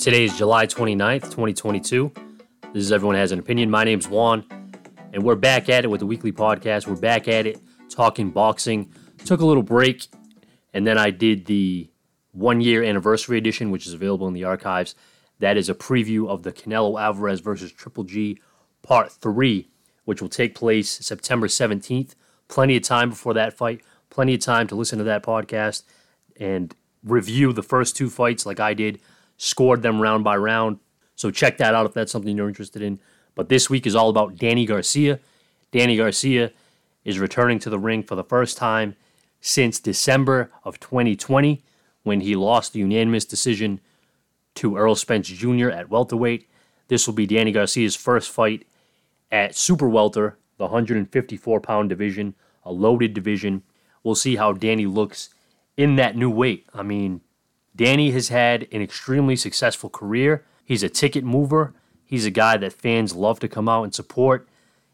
Today is July 29th, 2022. This is Everyone Has an Opinion. My name's Juan, and we're back at it with the weekly podcast. We're back at it talking boxing. Took a little break, and then I did the one year anniversary edition, which is available in the archives. That is a preview of the Canelo Alvarez versus Triple G Part 3, which will take place September 17th. Plenty of time before that fight, plenty of time to listen to that podcast and review the first two fights like I did, scored them round by round. So check that out if that's something you're interested in. But this week is all about Danny Garcia. Danny Garcia is returning to the ring for the first time since December of 2020 when he lost the unanimous decision to Errol Spence Jr. at welterweight. This will be Danny Garcia's first fight at super welter, the 154 pound division, a loaded division. We'll see how Danny looks in that new weight. I mean, Danny has had an extremely successful career. He's a ticket mover. He's a guy that fans love to come out and support.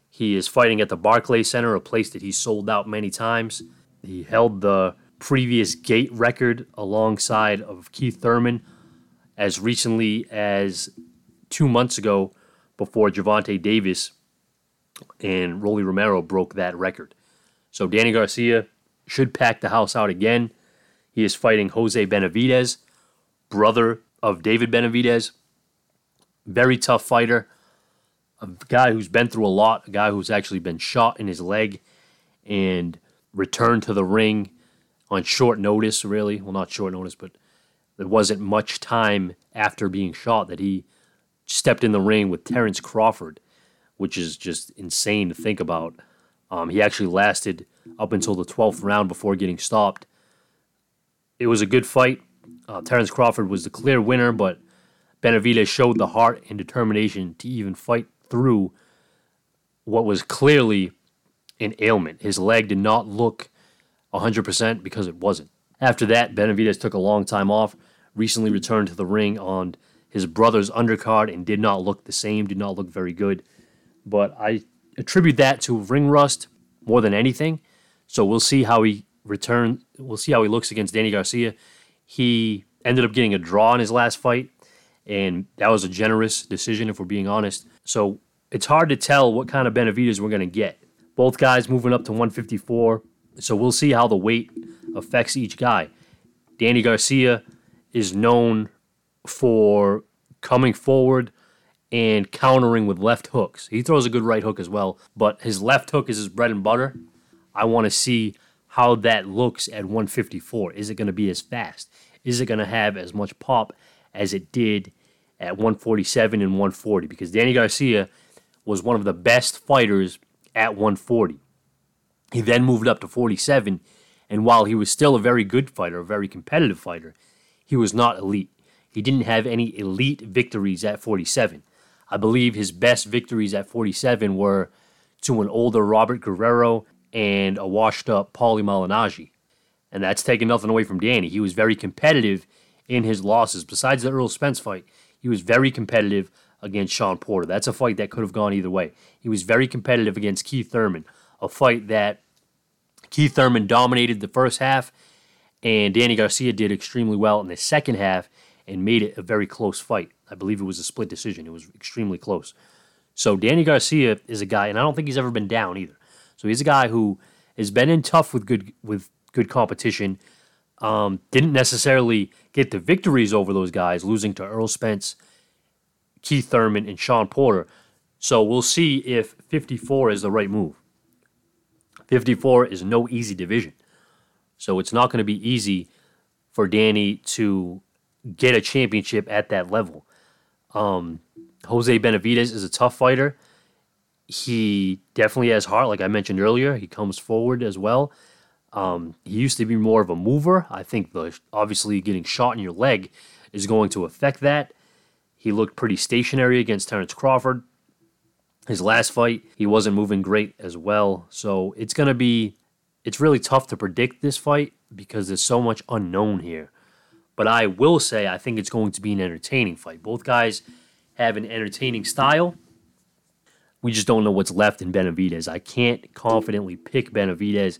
He is fighting at the Barclays Center, a place that he's sold out many times. He held the previous gate record alongside of Keith Thurman as recently as two months ago before Gervonta Davis and Rolly Romero broke that record. So Danny Garcia should pack the house out again. He is fighting Jose Benavidez, brother of David Benavidez. Very tough fighter. A guy who's been through a lot, a guy who's actually been shot in his leg and returned to the ring on short notice, really. Well, not short notice, but there wasn't much time after being shot that he stepped in the ring with Terence Crawford, which is just insane to think about. Um, he actually lasted up until the 12th round before getting stopped. It was a good fight. Uh, Terence Crawford was the clear winner, but Benavidez showed the heart and determination to even fight through what was clearly an ailment. His leg did not look 100% because it wasn't. After that, Benavidez took a long time off, recently returned to the ring on his brother's undercard and did not look the same, did not look very good. But I attribute that to ring rust more than anything. So we'll see how he return. We'll see how he looks against Danny Garcia. He ended up getting a draw in his last fight, and that was a generous decision, if we're being honest. So it's hard to tell what kind of Benavidez we're going to get. Both guys moving up to 154. So we'll see how the weight affects each guy. Danny Garcia is known for coming forward and countering with left hooks. He throws a good right hook as well, but his left hook is his bread and butter. I want to see how that looks at 154. Is it going to be as fast? Is it going to have as much pop as it did at 147 and 140? Because Danny Garcia was one of the best fighters at 140. He then moved up to 47, and while he was still a very good fighter, a very competitive fighter, he was not elite. He didn't have any elite victories at 47. I believe his best victories at 47 were to an older Robert Guerrero and a washed up Paulie Malignaggi. And that's taking nothing away from Danny. He was very competitive in his losses. Besides the Errol Spence fight, he was very competitive against Shawn Porter. That's a fight that could have gone either way. He was very competitive against Keith Thurman, a fight that Keith Thurman dominated the first half, and Danny Garcia did extremely well in the second half and made it a very close fight. I believe it was a split decision. It was extremely close. So Danny Garcia is a guy, and I don't think he's ever been down either. So he's a guy who has been in tough with good with good competition. Um, didn't necessarily get the victories over those guys, losing to Errol Spence, Keith Thurman, and Shawn Porter. So we'll see if 54 is the right move. 54 is no easy division. So it's not going to be easy for Danny to get a championship at that level. Um, Jose Benavidez is a tough fighter. He definitely has heart, like I mentioned earlier. He comes forward as well. Um, he used to be more of a mover. I think the obviously getting shot in your leg is going to affect that. He looked pretty stationary against Terence Crawford. His last fight, he wasn't moving great as well. So it's to be, it's really tough to predict this fight because there's so much unknown here. But I will say, I think it's going to be an entertaining fight. Both guys have an entertaining style. We just don't know what's left in Benavidez. I can't confidently pick Benavidez.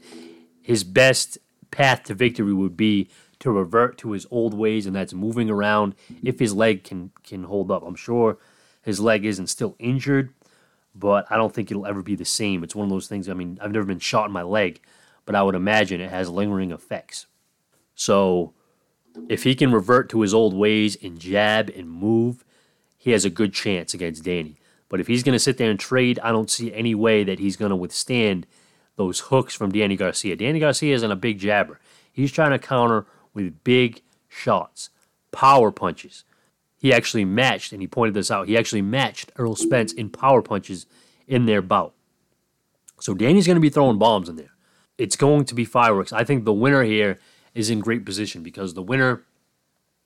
His best path to victory would be to revert to his old ways, and that's moving around if his leg can can hold up. I'm sure his leg isn't still injured, but I don't think it'll ever be the same. It's one of those things. I mean, I've never been shot in my leg, but I would imagine it has lingering effects. So if he can revert to his old ways and jab and move, he has a good chance against Danny. But if he's going to sit there and trade, I don't see any way that he's going to withstand those hooks from Danny Garcia. Danny Garcia isn't a big jabber. He's trying to counter with big shots, power punches. He actually matched, and he pointed this out, he actually matched Earl Spence in power punches in their bout. So Danny's going to be throwing bombs in there. It's going to be fireworks. I think the winner here is in great position because the winner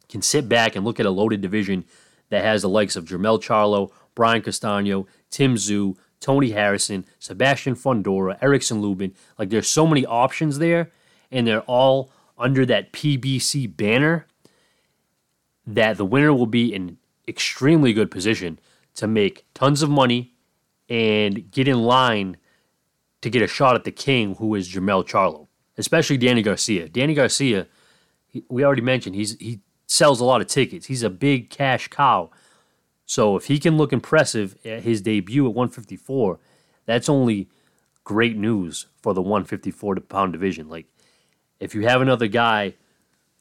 can sit back and look at a loaded division that has the likes of Jermell Charlo, Brian Castano, Tim Tszyu, Tony Harrison, Sebastian Fundora, Erickson Lubin. Like there's so many options there, and they're all under that PBC banner that the winner will be in extremely good position to make tons of money and get in line to get a shot at the king, who is Jermell Charlo, especially Danny Garcia. Danny Garcia, we already mentioned, he's he sells a lot of tickets. He's a big cash cow. So if he can look impressive at his debut at 154, that's only great news for the 154 pound division. Like if you have another guy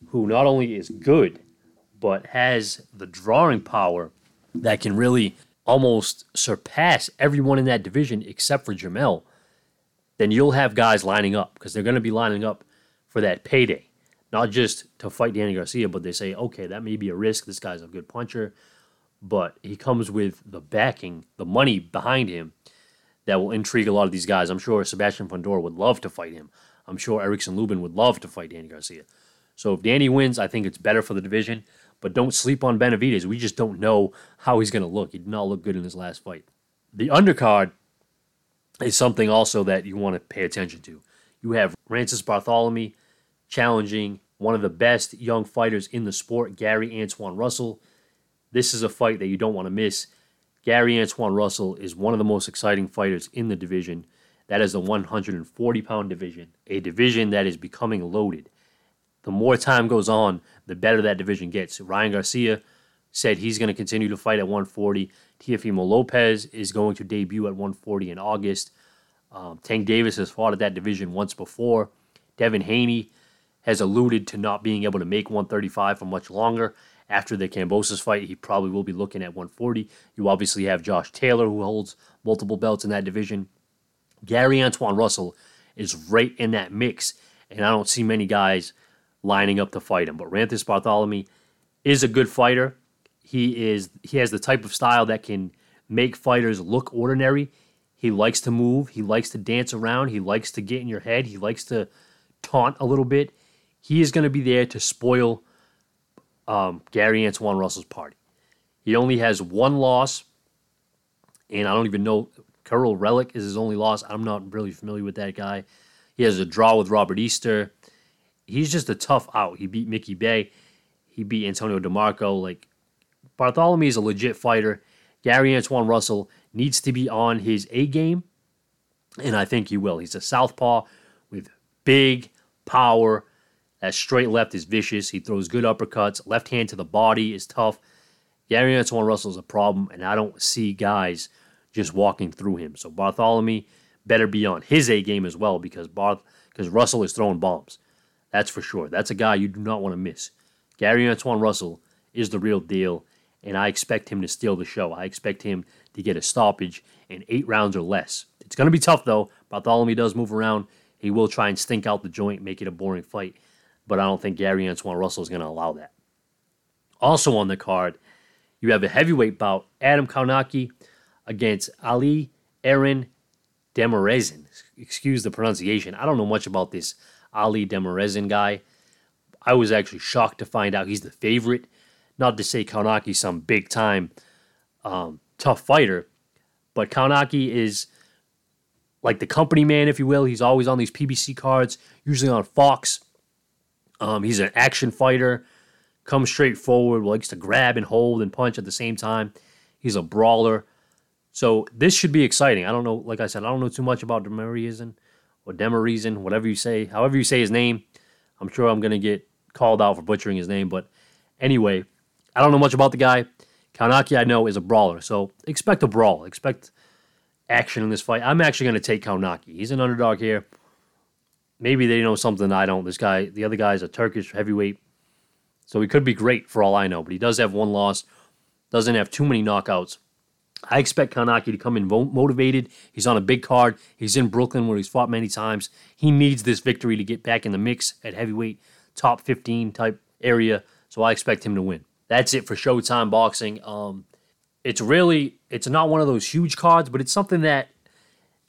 who not only is good, but has the drawing power that can really almost surpass everyone in that division except for Jermell, then you'll have guys lining up because they're going to be lining up for that payday. Not just to fight Danny Garcia, but they say, okay, that may be a risk. This guy's a good puncher, but he comes with the backing, the money behind him that will intrigue a lot of these guys. I'm sure Sebastian Fundora would love to fight him. I'm sure Erickson Lubin would love to fight Danny Garcia. So if Danny wins, I think it's better for the division. But don't sleep on Benavidez. We just don't know how he's going to look. He did not look good in his last fight. The undercard is something also that you want to pay attention to. You have Rances Barthelemy challenging one of the best young fighters in the sport, Gary Antoine Russell. This is a fight that you don't want to miss. Gary Antoine Russell is one of the most exciting fighters in the division. That is the 140 pound division, a division that is becoming loaded. The more time goes on, the better that division gets. Ryan Garcia said he's going to continue to fight at 140. Teofimo Lopez is going to debut at 140 in August. Um, Tank Davis has fought at that division once before. Devin Haney has alluded to not being able to make 135 for much longer. After the Kambosos fight, he probably will be looking at 140. You obviously have Josh Taylor, who holds multiple belts in that division. Gary Antoine Russell is right in that mix, and I don't see many guys lining up to fight him. But Rances Barthelemy is a good fighter. He is he has the type of style that can make fighters look ordinary. He likes to move. He likes to dance around. He likes to get in your head. He likes to taunt a little bit. He is going to be there to spoil um, Gary Antoine Russell's party. He only has one loss, and I don't even know. Kiryl Relikh is his only loss. I'm not really familiar with that guy. He has a draw with Robert Easter. He's just a tough out. He beat Mickey Bey. He beat Antonio DeMarco. Like Barthelemy is a legit fighter. Gary Antoine Russell needs to be on his A game, and I think he will. He's a southpaw with big power, that straight left is vicious. He throws good uppercuts. Left hand to the body is tough. Gary Antoine Russell is a problem, and I don't see guys just walking through him. So Barthelemy better be on his A game as well because Barth because Russell is throwing bombs. That's for sure. That's a guy you do not want to miss. Gary Antoine Russell is the real deal, and I expect him to steal the show. I expect him to get a stoppage in eight rounds or less. It's going to be tough though. Barthelemy does move around. He will try and stink out the joint, make it a boring fight but I don't think Gary Antoine Russell is going to allow that. Also on the card, you have a heavyweight bout, Adam Kownacki against Ali Eren Demirezen. Excuse the pronunciation. I don't know much about this Ali Demirezen guy. I was actually shocked to find out he's the favorite. Not to say Kownacki's some big time um, tough fighter, but Kownacki is like the company man, if you will. He's always on these PBC cards, usually on Fox. Um, he's an action fighter, comes straight forward, likes to grab and hold and punch at the same time. He's a brawler. So this should be exciting. I don't know, like I said, I don't know too much about Demerizin or Demerizin, whatever you say, however you say his name. I'm sure I'm to get called out for butchering his name, but anyway, I don't know much about the guy. Kownacki, I know, is a brawler, so expect a brawl. Expect action in this fight. I'm actually to take Kownacki. He's an underdog here. Maybe they know something I don't. This guy, the other guy is a Turkish heavyweight, so he could be great for all I know, but he does have one loss, doesn't have too many knockouts. I expect Kownacki to come in motivated. He's on a big card. He's in Brooklyn where he's fought many times. He needs this victory to get back in the mix at heavyweight, top 15 type area. So I expect him to win. That's it for Showtime Boxing. Um, it's really it's not one of those huge cards, but it's something that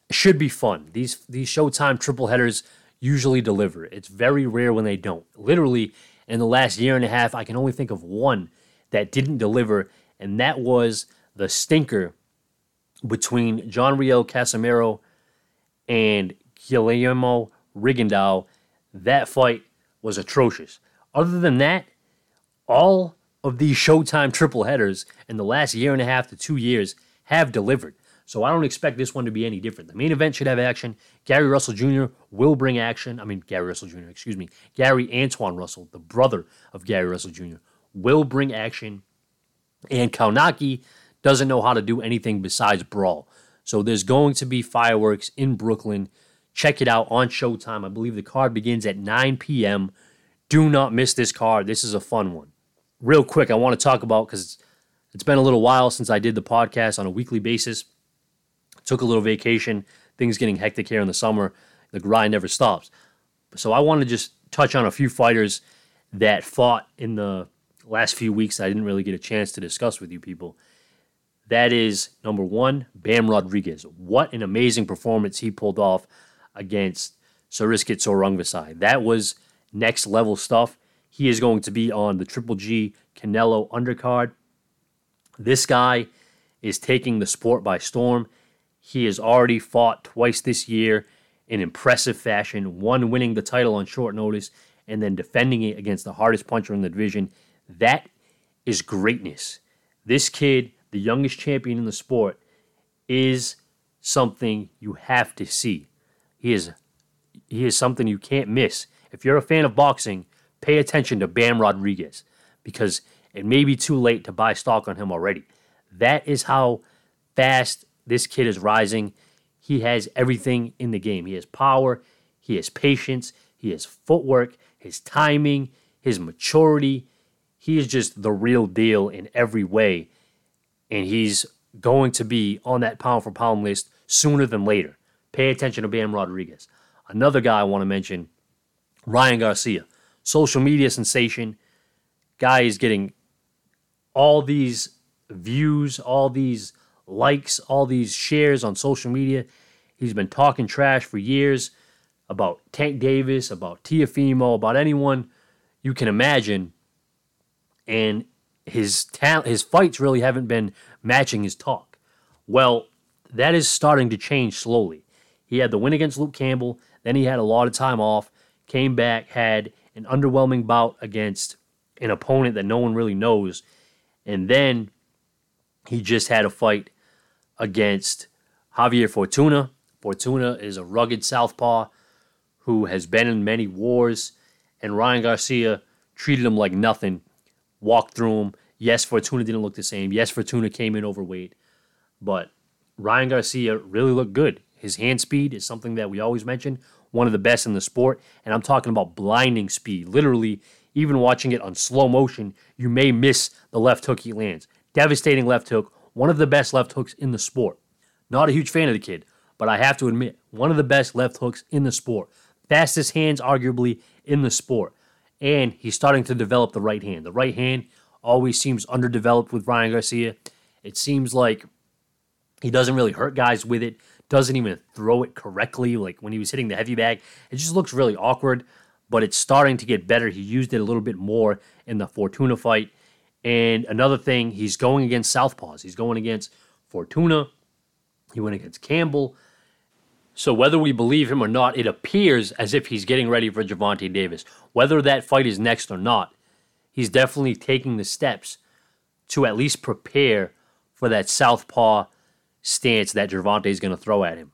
should be fun. These these Showtime triple headers usually deliver. It's very rare when they don't. Literally, in the last year and a half, I can only think of one that didn't deliver, and that was the stinker between John Riel Casimero and Guillermo Rigondeaux. That fight was atrocious. Other than that, all of these Showtime triple headers in the last year and a half to two years have delivered. So I don't expect this one to be any different. The main event should have action. Gary Russell Jr. will bring action. I mean, Gary Russell Jr., excuse me. Gary Antoine Russell, the brother of Gary Russell Jr., will bring action. And Kownacki doesn't know how to do anything besides brawl. So there's going to be fireworks in Brooklyn. Check it out on Showtime. I believe the card begins at 9 p.m. Do not miss this card. This is a fun one. Real quick, I want to talk about because it's been a little while since I did the podcast on a weekly basis. Took a little vacation. Things getting hectic here in the summer. The grind never stops. So I want to just touch on a few fighters that fought in the last few weeks I didn't really get a chance to discuss with you people. That is number one, Bam Rodriguez. What an amazing performance he pulled off against Srisaket Sor Rungvisai. That was next level stuff. He is going to be on the Triple G Canelo undercard. This guy is taking the sport by storm. He has already fought twice this year in impressive fashion, one winning the title on short notice and then defending it against the hardest puncher in the division. That is greatness. This kid the youngest champion in the sport, is something you have to see. He is he is something you can't miss. If you're a fan of boxing, pay attention to Bam Rodriguez because it may be too late to buy stock on him already. That is how fast this kid is rising. He has everything in the game. He has power, he has patience, he has footwork, his timing, his maturity. He is just the real deal in every way and he's going to be on that pound for pound list sooner than later. Pay attention to Bam Rodriguez. Another guy I want to mention, Ryan Garcia, social media sensation. Guy is getting all these views, all these likes, all these shares on social media. He's been talking trash for years about Tank Davis, about Teofimo, about anyone you can imagine. And his talent, his fights really haven't been matching his talk. Well, that is starting to change slowly. He had the win against Luke Campbell, then he had a lot of time off, came back, had an underwhelming bout against an opponent that no one really knows, and then he just had a fight against Javier Fortuna. Fortuna is a rugged southpaw who has been in many wars, and Ryan Garcia treated him like nothing walked through him. Yes, Fortuna didn't look the same. Yes, Fortuna came in overweight, but Ryan Garcia really looked good. His hand speed is something that we always mention, one of the best in the sport, and I'm talking about blinding speed. Literally, even watching it on slow motion, you may miss the left hook he lands. Devastating left hook, one of the best left hooks in the sport. Not a huge fan of the kid, but I have to admit, one of the best left hooks in the sport. Fastest hands, arguably, in the sport and he's starting to develop the right hand. The right hand always seems underdeveloped with Ryan Garcia. It seems like he doesn't really hurt guys with it, doesn't even throw it correctly. Like when he was hitting the heavy bag, it just looks really awkward, but it's starting to get better. He used it a little bit more in the Fortuna fight. And another thing, he's going against Southpaws. He's going against Fortuna. He went against Campbell. So whether we believe him or not, it appears as if he's getting ready for Gervonta Davis. Whether that fight is next or not, he's definitely taking the steps to at least prepare for that southpaw stance that Gervonta is going to throw at him.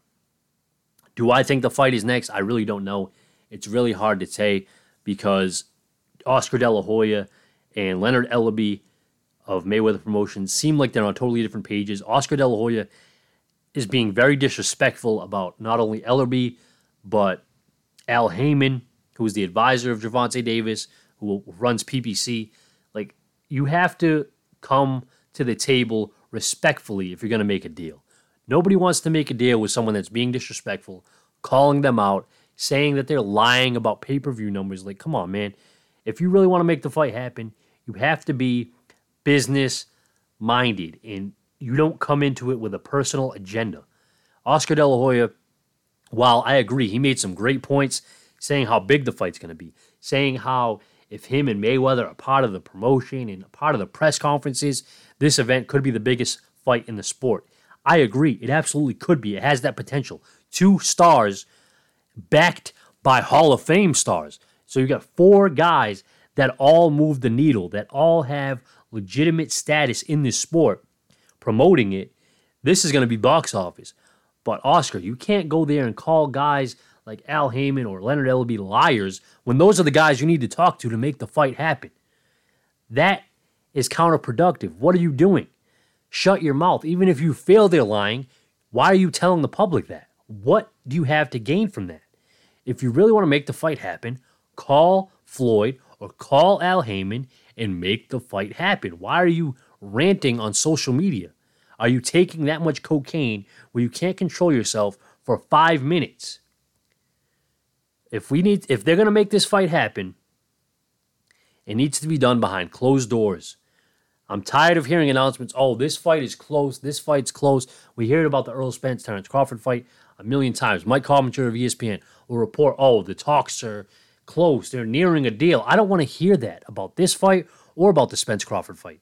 Do I think the fight is next? I really don't know. It's really hard to say because Oscar De La Hoya and Leonard Ellerbe of Mayweather Promotions seem like they're on totally different pages. Oscar De La Hoya is being very disrespectful about not only Ellerbe, but Al Haymon, who is the advisor of Gervonta Davis, who runs PBC. Like, you have to come to the table respectfully if you're going to make a deal. Nobody wants to make a deal with someone that's being disrespectful, calling them out, saying that they're lying about pay per view numbers. Like, come on, man. If you really want to make the fight happen, you have to be business minded and you don't come into it with a personal agenda. Oscar De La Hoya, while I agree, he made some great points saying how big the fight's going to be, saying how if him and Mayweather are part of the promotion and part of the press conferences, this event could be the biggest fight in the sport. I agree. It absolutely could be. It has that potential. Two stars backed by Hall of Fame stars. So you got four guys that all move the needle, that all have legitimate status in this sport, promoting it. This is going to be box office. But Oscar, you can't go there and call guys like Al Haymon or Leonard Ellerbe liars when those are the guys you need to talk to to make the fight happen. That is counterproductive. What are you doing? Shut your mouth. Even if you feel they're lying, why are you telling the public that? What do you have to gain from that? If you really want to make the fight happen, call Floyd or call Al Haymon and make the fight happen. Why are you ranting on social media? Are you taking that much cocaine where you can't control yourself for five minutes? If we need, if they're gonna make this fight happen, it needs to be done behind closed doors. I'm tired of hearing announcements. Oh, this fight is close. This fight's close. We heard about the Errol Spence Terence Crawford fight a million times. Mike Coppinger of ESPN will report, oh, the talks are close. They're nearing a deal. I don't want to hear that about this fight or about the Spence Crawford fight.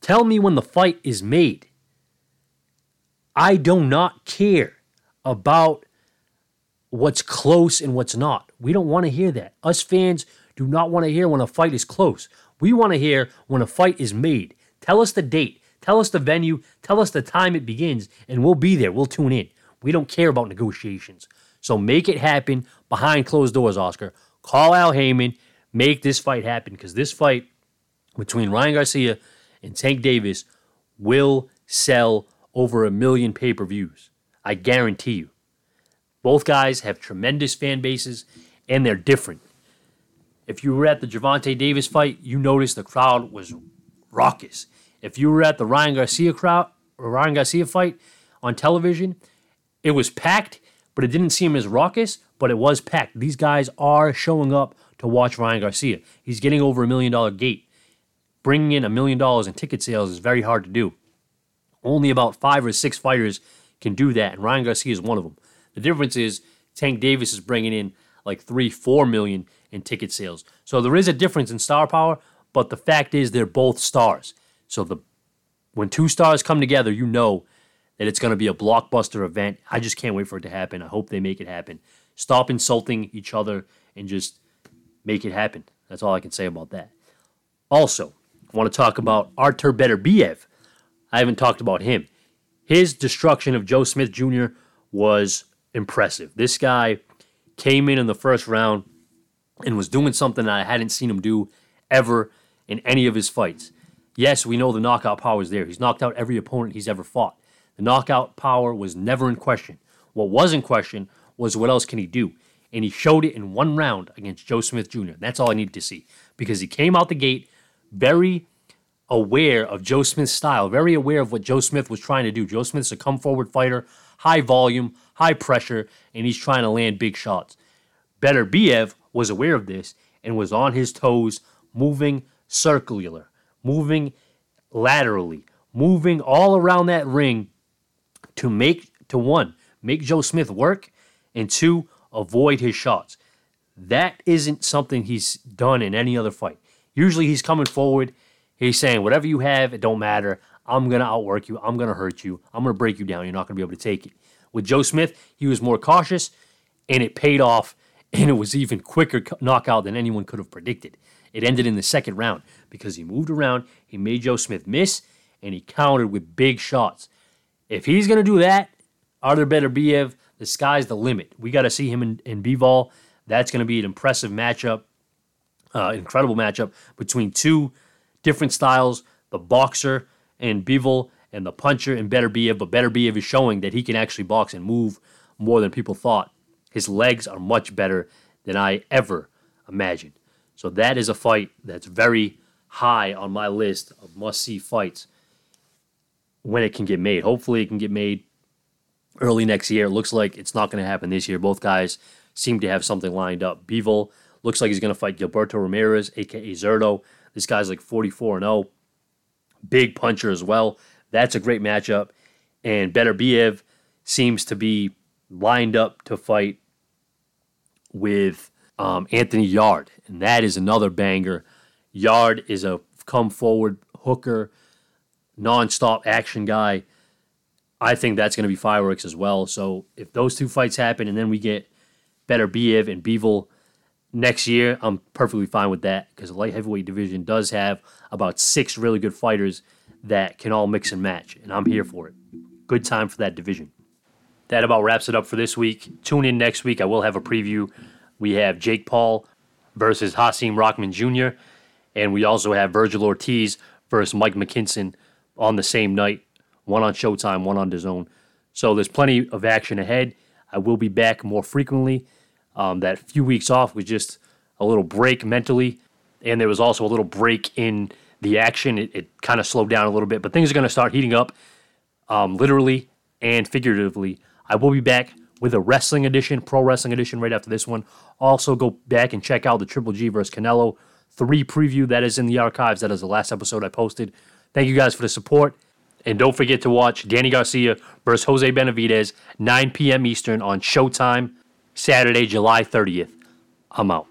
Tell me when the fight is made. I do not care about what's close and what's not. We don't want to hear that. Us fans do not want to hear when a fight is close. We want to hear when a fight is made. Tell us the date, tell us the venue, tell us the time it begins, and we'll be there. We'll tune in. We don't care about negotiations. So make it happen behind closed doors, Oscar. Call Al Haymon, make this fight happen because this fight between Ryan Garcia and Tank Davis will sell over a million pay per views. I guarantee you. Both guys have tremendous fan bases and they're different. If you were at the Gervonta Davis fight, you noticed the crowd was raucous. If you were at the Ryan Garcia crowd, Ryan Garcia fight on television, it was packed, but it didn't seem as raucous, but it was packed. These guys are showing up to watch Ryan Garcia. He's getting over a million dollar gate. Bringing in a million dollars in ticket sales is very hard to do. Only about five or six fighters can do that, and Ryan Garcia is one of them. The difference is Tank Davis is bringing in like three, four million in ticket sales. So there is a difference in star power, but the fact is they're both stars. So the when two stars come together, you know that it's going to be a blockbuster event. I just can't wait for it to happen. I hope they make it happen. Stop insulting each other and just make it happen. That's all I can say about that. Also, I want to talk about Artur Beterbiev. I haven't talked about him. His destruction of Joe Smith Jr. was impressive. This guy came in in the first round and was doing something that I hadn't seen him do ever in any of his fights. Yes, we know the knockout power is there. He's knocked out every opponent he's ever fought. The knockout power was never in question. What was in question was what else can he do? And he showed it in one round against Joe Smith Jr. That's all I needed to see because he came out the gate very aware of Joe Smith's style, very aware of what Joe Smith was trying to do. Joe Smith's a come forward fighter, high volume, high pressure, and he's trying to land big shots. Beterbiev was aware of this and was on his toes, moving circular, moving laterally, moving all around that ring to make to one make Joe Smith work and two avoid his shots. That isn't something he's done in any other fight. Usually he's coming forward, he's saying whatever you have, it don't matter. I'm gonna outwork you. I'm gonna hurt you. I'm gonna break you down. You're not gonna be able to take it. With Joe Smith, he was more cautious, and it paid off. And it was even quicker knockout than anyone could have predicted. It ended in the second round because he moved around, he made Joe Smith miss, and he countered with big shots. If he's going to do that, Artur Beterbiev, the sky's the limit. We got to see him in, in Bivol. That's going to be an impressive matchup. Uh, incredible matchup between two different styles, the boxer and Bivol and the puncher and Better Beterbiev. But Better Beterbiev is showing that he can actually box and move more than people thought. His legs are much better than I ever imagined. So that is a fight that's very high on my list of must see fights when it can get made. Hopefully, it can get made early next year. It looks like it's not going to happen this year. Both guys seem to have something lined up. Bivol looks like he's going to fight Gilberto Ramirez, aka Zurdo. This guy's like 44 and 0. Big puncher as well. That's a great matchup. And Beterbiev seems to be lined up to fight with um, Anthony Yarde, And that is another banger. Yarde is a come forward hooker, non-stop action guy. I think that's going to be fireworks as well. So if those two fights happen and then we get Beterbiev and Bivol next year, I'm perfectly fine with that because the light heavyweight division does have about six really good fighters that can all mix and match, and I'm here for it. Good time for that division. That about wraps it up for this week. Tune in next week. I will have a preview. We have Jake Paul versus Hasim Rahman Jr., and we also have Vergil Ortiz versus Mike McKinson on the same night, one on Showtime, one on DAZN. So there's plenty of action ahead. I will be back more frequently. Um, that few weeks off was just a little break mentally, and there was also a little break in the action. It, it kind of slowed down a little bit, but things are going to start heating up, um, literally and figuratively. I will be back with a wrestling edition, pro wrestling edition, right after this one. Also, go back and check out the Triple G versus Canelo three preview that is in the archives. That is the last episode I posted. Thank you guys for the support. And don't forget to watch Danny Garcia versus Jose Benavidez, 9 p.m. Eastern on Showtime, Saturday, July 30th. I'm out.